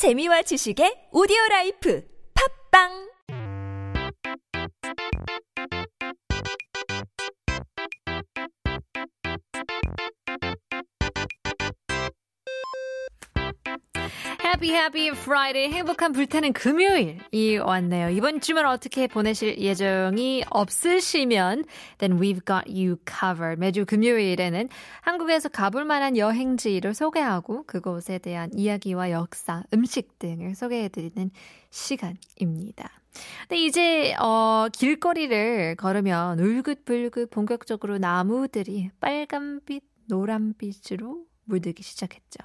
재미와 지식의 오디오 라이프. 팟빵 Happy Happy Friday 행복한 불타는 금요일이 왔네요. 이번 주말 어떻게 보내실 예정이 없으시면 then we've got you covered. 매주 금요일에는 한국에서 가볼 만한 여행지를 소개하고 그곳에 대한 이야기와 역사, 음식 등을 소개해드리는 시간입니다. 근데 이제 어 길거리를 걸으면 울긋불긋 본격적으로 나무들이 빨간빛, 노란빛으로 물들기 시작했죠.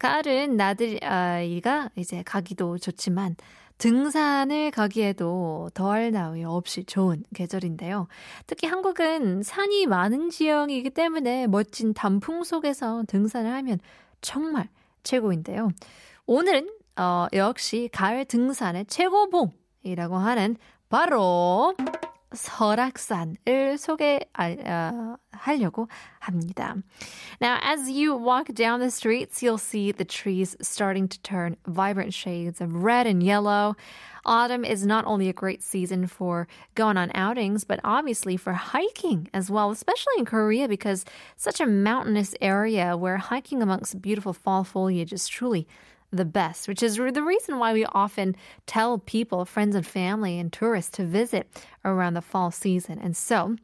가을은 나들이가 이제 가기도 좋지만 등산을 가기에도 더할 나위 없이 좋은 계절인데요. 특히 한국은 산이 많은 지형이기 때문에 멋진 단풍 속에서 등산을 하면 정말 최고인데요. 오늘은 어, 역시 가을 등산의 최고봉이라고 하는 바로 설악산을 소개하려고 합니다. Now, as you walk down the streets, you'll see the trees starting to turn vibrant shades of red and yellow. Autumn is not only a great season for going on outings, but obviously for hiking as well, especially in Korea because such a mountainous area where hiking amongst beautiful fall foliage is truly the best, which is the reason why we often tell people, friends and family, and tourists to visit around the fall season. And so,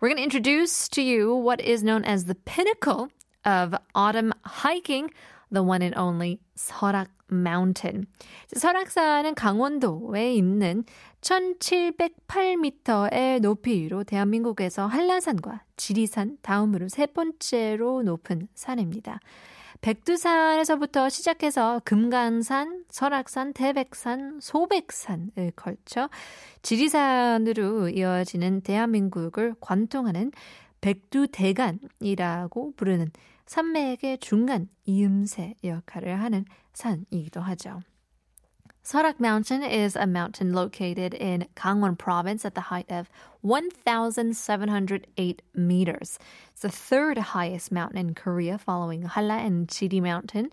we're going to introduce to you what is known as the pinnacle of autumn hiking, the one and only 설악 Mountain. 설악산은 강원도에 있는 1708m의 높이로 대한민국에서 한라산과 지리산 다음으로 세 번째로 높은 산입니다. 백두산에서부터 시작해서 금강산, 설악산, 태백산, 소백산을 걸쳐 지리산으로 이어지는 대한민국을 관통하는 백두대간이라고 부르는 산맥의 중간 이음새 역할을 하는 산이기도 하죠. Sarak Mountain is a mountain located in Gangwon province at the height of 1,708 meters. It's the third highest mountain in Korea following Halla and Chidi Mountain.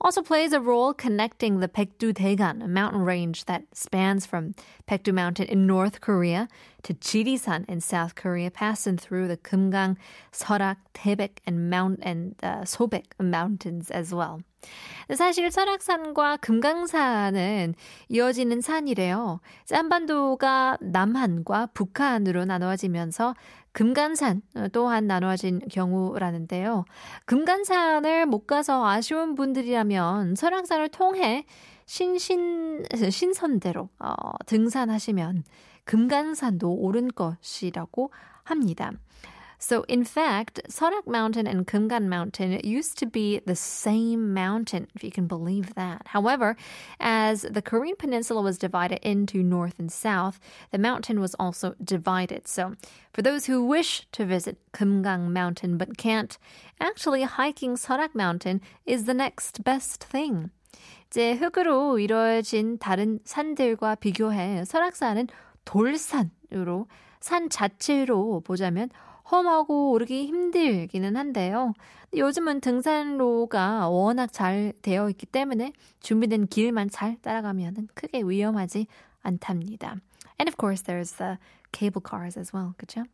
Also plays a role connecting the Paektu Daegan, a mountain range that spans from Paektu Mountain in North Korea to Chirisan in South Korea, passing through the Kumgang, Seorak, Taebaek, and Mount and uh, Sobaek mountains as well. 사실 설악산과 금강산은 이어지는 산이래요. 짠반도가 남한과 북한으로 나누어지면서 금강산 또한 나누어진 경우라는데요. 금강산을 못 가서 아쉬운 분들이라면 설악산을 통해 신신 신선대로 어, 등산하시면 금강산도 오른 것이라고 합니다. So, in fact, Sorak Mountain and Kumgan Mountain used to be the same mountain, if you can believe that. However, as the Korean peninsula was divided into north and south, the mountain was also divided. So, for those who wish to visit Kumgang Mountain but can't, actually hiking Sorak Mountain is the next best thing. 이제 흙으로 이루어진 다른 산들과 비교해 설악산은 돌산으로 산 자체로 보자면 험하고 오르기 힘들기는 한데요. 요즘은 등산로가 워낙 잘 되어 있기 때문에 준비된 길만 잘 따라가면 크게 위험하지 않답니다. And of course, there's the cable cars as well, 그죠?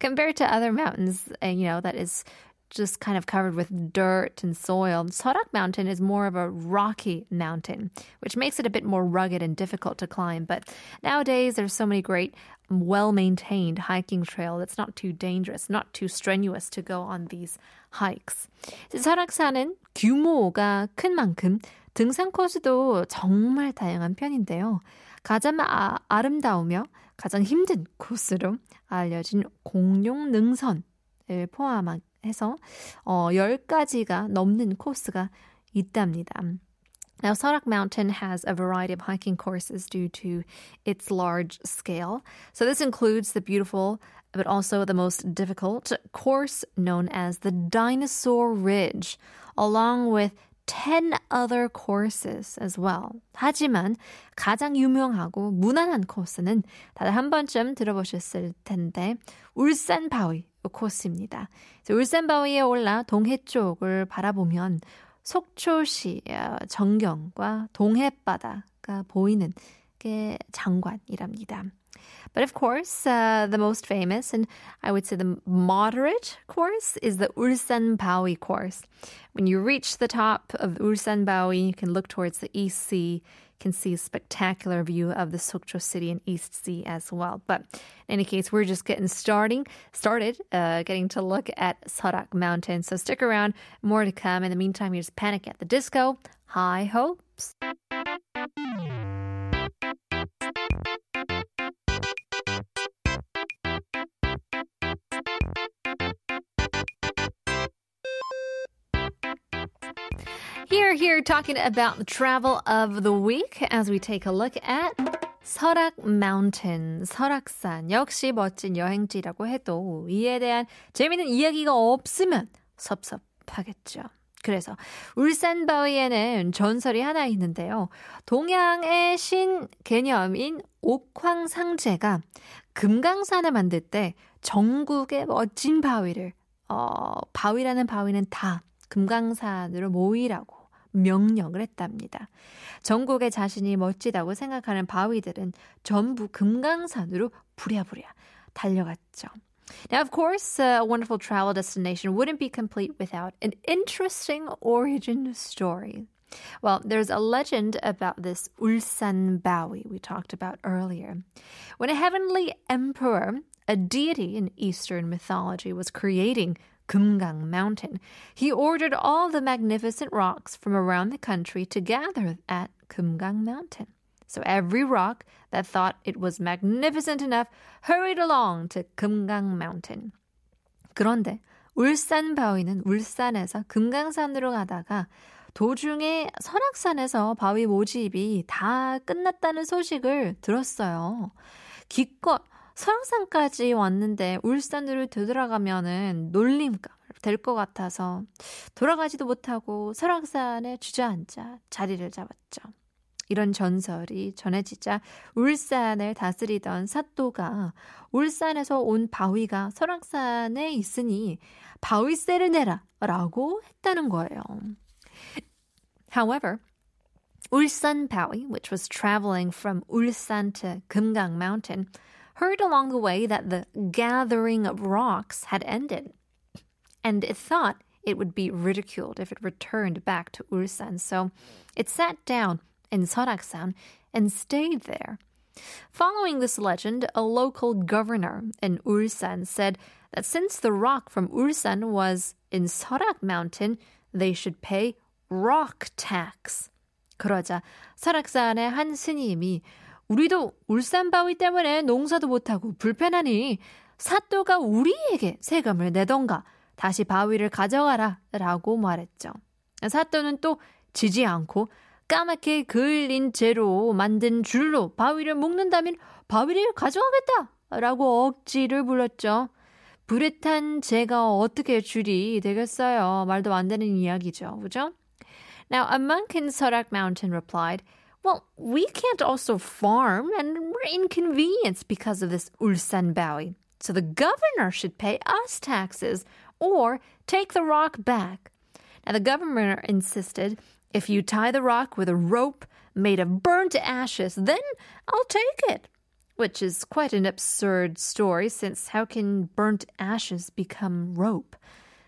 Compared to other mountains, you know, that is just kind of covered with dirt and soil. Sorak Mountain is more of a rocky mountain, which makes it a bit more rugged and difficult to climb. But nowadays, there's so many great, well maintained hiking trail that's not too dangerous, not too strenuous to go on these hikes. 설악산은 규모가 큰 만큼 등산 코스도 정말 다양한 편인데요. 가장 아, 아름다우며 가장 힘든 코스로 알려진 공룡 능선을 포함한 해서 어, 10가지가 넘는 코스가 있답니다. Now, Sarak Mountain has a variety of hiking courses due to its large scale. So, this includes the beautiful but also the most difficult course known as the Dinosaur Ridge, along with 10 other courses as well. 하지만 가장 유명하고 무난한 코스는 다들 한 번쯤 들어보셨을 텐데 울산 바위 코스입니다. 울산 바위에 올라 동해 쪽을 바라보면 속초시 정경과 동해바다가 보이는 게 장관이랍니다. But of course, uh, the most famous and I would say the moderate course is the Ulsan Bawi course. When you reach the top of Ulsan Bawi, you can look towards the East Sea, can see a spectacular view of the Sokcho City and East Sea as well. But in any case, we're just getting starting started, uh, getting to look at Sarak Mountain. So stick around, more to come. In the meantime, here's Panic at the Disco. High hopes. Here, here, talking about the travel of the week as we take a look at 설악 Mountain, 설악산. 역시 멋진 여행지라고 해도 이에 대한 재미있는 이야기가 없으면 섭섭하겠죠. 그래서 울산 바위에는 전설이 하나 있는데요. 동양의 신 개념인 옥황상제가 금강산을 만들 때 전국의 멋진 바위를 어, 바위라는 바위는 다 금강산으로 모이라고 명령을 했답니다. 전국에 자신이 멋지다고 생각하는 바위들은 전부 금강산으로 부랴부랴 달려갔죠. Now, of course, a wonderful travel destination wouldn't be complete without an interesting origin story. Well, there's a legend about this Ulsan Bawi we talked about earlier. When a heavenly emperor, a deity in Eastern mythology, was creating Kumgang Mountain, he ordered all the magnificent rocks from around the country to gather at Kumgang Mountain. So every rock that thought it was magnificent enough hurried along to Kumgang Mountain. 그런데 울산 바위는 울산에서 금강산으로 가다가 도중에 설악산에서 바위 모집이 다 끝났다는 소식을 들었어요. 기껏 설악산까지 왔는데 울산으로 되돌아가면은 놀림감 될 것 같아서 돌아가지도 못하고 설악산에 주저앉아 자리를 잡았죠. 이런 전설이 전해지자 울산을 다스리던 사또가 울산에서 온 바위가 설악산에 있으니 바위세를 내라 라고 했다는 거예요. However, Ulsan Bawi, which was traveling from Ulsan to Kumgang Mountain, heard along the way that the gathering of rocks had ended, and it thought it would be ridiculed if it returned back to Ulsan. So it sat down in Soraksan and stayed there. Following this legend, a local governor in Ulsan said that since the rock from Ulsan was in Sorak Mountain, they should pay rock tax. 그러자 설악산의 한 스님이 우리도 울산 바위 때문에 농사도 못하고 불편하니 사또가 우리에게 세금을 내던가 다시 바위를 가져가라 라고 말했죠. 사또는 또 지지 않고 까맣게 그을린 재로 만든 줄로 바위를 묶는다면 바위를 가져가겠다 라고 억지를 불렀죠. 불에 탄 재가 어떻게 줄이 되겠어요. 말도 안 되는 이야기죠. 그죠? Now, a monk in Sorak Mountain replied, Well, we can't also farm, and we're inconvenienced because of this Ulsan Bawi. So the governor should pay us taxes or take the rock back. Now, the governor insisted if you tie the rock with a rope made of burnt ashes, then I'll take it. Which is quite an absurd story, since how can burnt ashes become rope?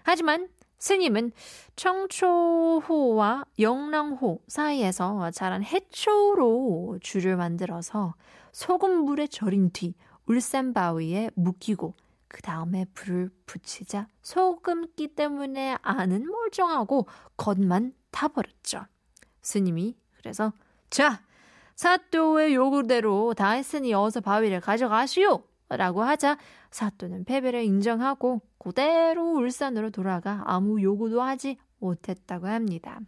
하지만 스님은 청초호와 영랑호 사이에서 자란 해초로 줄을 만들어서 소금물에 절인 뒤 울산바위에 묶이고 그 다음에 불을 붙이자 소금기 때문에 안은 멀쩡하고 겉만 타버렸죠. 스님이 그래서 자 사또의 요구대로 다 했으니 어서 바위를 가져가시오 라고 하자 사또는 패배를 인정하고 그대로 울산으로 돌아가 아무 요구도 하지 못했다고 합니다.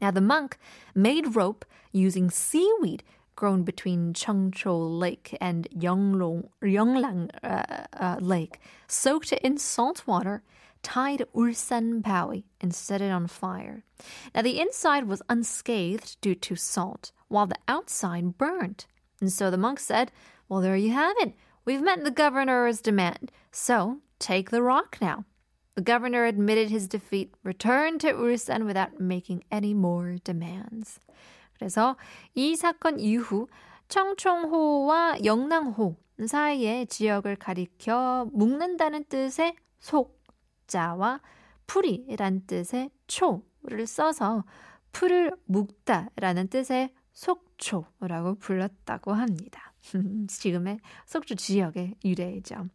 Now the monk made rope using seaweed grown between Chengchou Lake and Yonglong, Yonglang uh, uh, Lake, soaked it in salt water, tied Ulsan Bawi, and set it on fire. Now the inside was unscathed due to salt, while the outside burned. And so the monk said, Well, there you have it. We've met the governor's demand, so take the rock now. The governor admitted his defeat, returned to Ulsan without making any more demands. 그래서 이 사건 이후 청총호와 영랑호 사이의 지역을 가리켜 묶는다는 뜻의 속자와 풀이란 뜻의 초를 써서 풀을 묶다라는 뜻의 속초라고 불렀다고 합니다. 지금의 속초 지역의 유래이죠.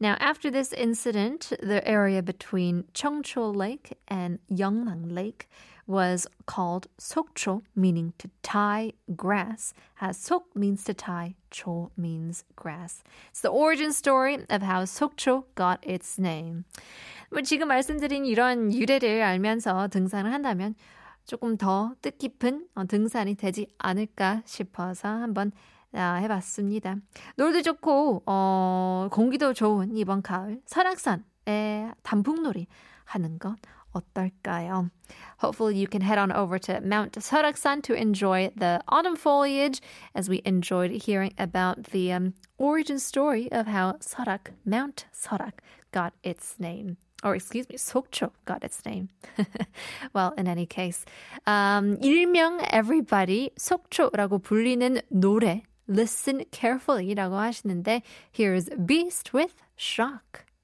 Now, after this incident, the area between Cheongcho Lake and Yeongnam Lake was called Sokcho, meaning to tie grass, as Sok means to tie, Cho means grass. It's the origin story of how Sokcho got its name. 뭐 지금 말씀드린 이런 유래를 알면서 등산을 한다면 조금 더 뜻깊은 등산이 되지 않을까 싶어서 한번 해봤습니다. 노래도 좋고 어, 공기도 좋은 이번 가을 설악산에 단풍놀이 하는 것 어떨까요? Hopefully you can head on over to Mount Saraksan to enjoy the autumn foliage as we enjoyed hearing about the um, origin story of how Sarak, Mount Sarak, got its name. Or excuse me, Sokcho got its name. well, in any case, um, 일명 everybody 속초라고 불리는 노래 listen carefully라고 하시는데 here's Beast with Shock.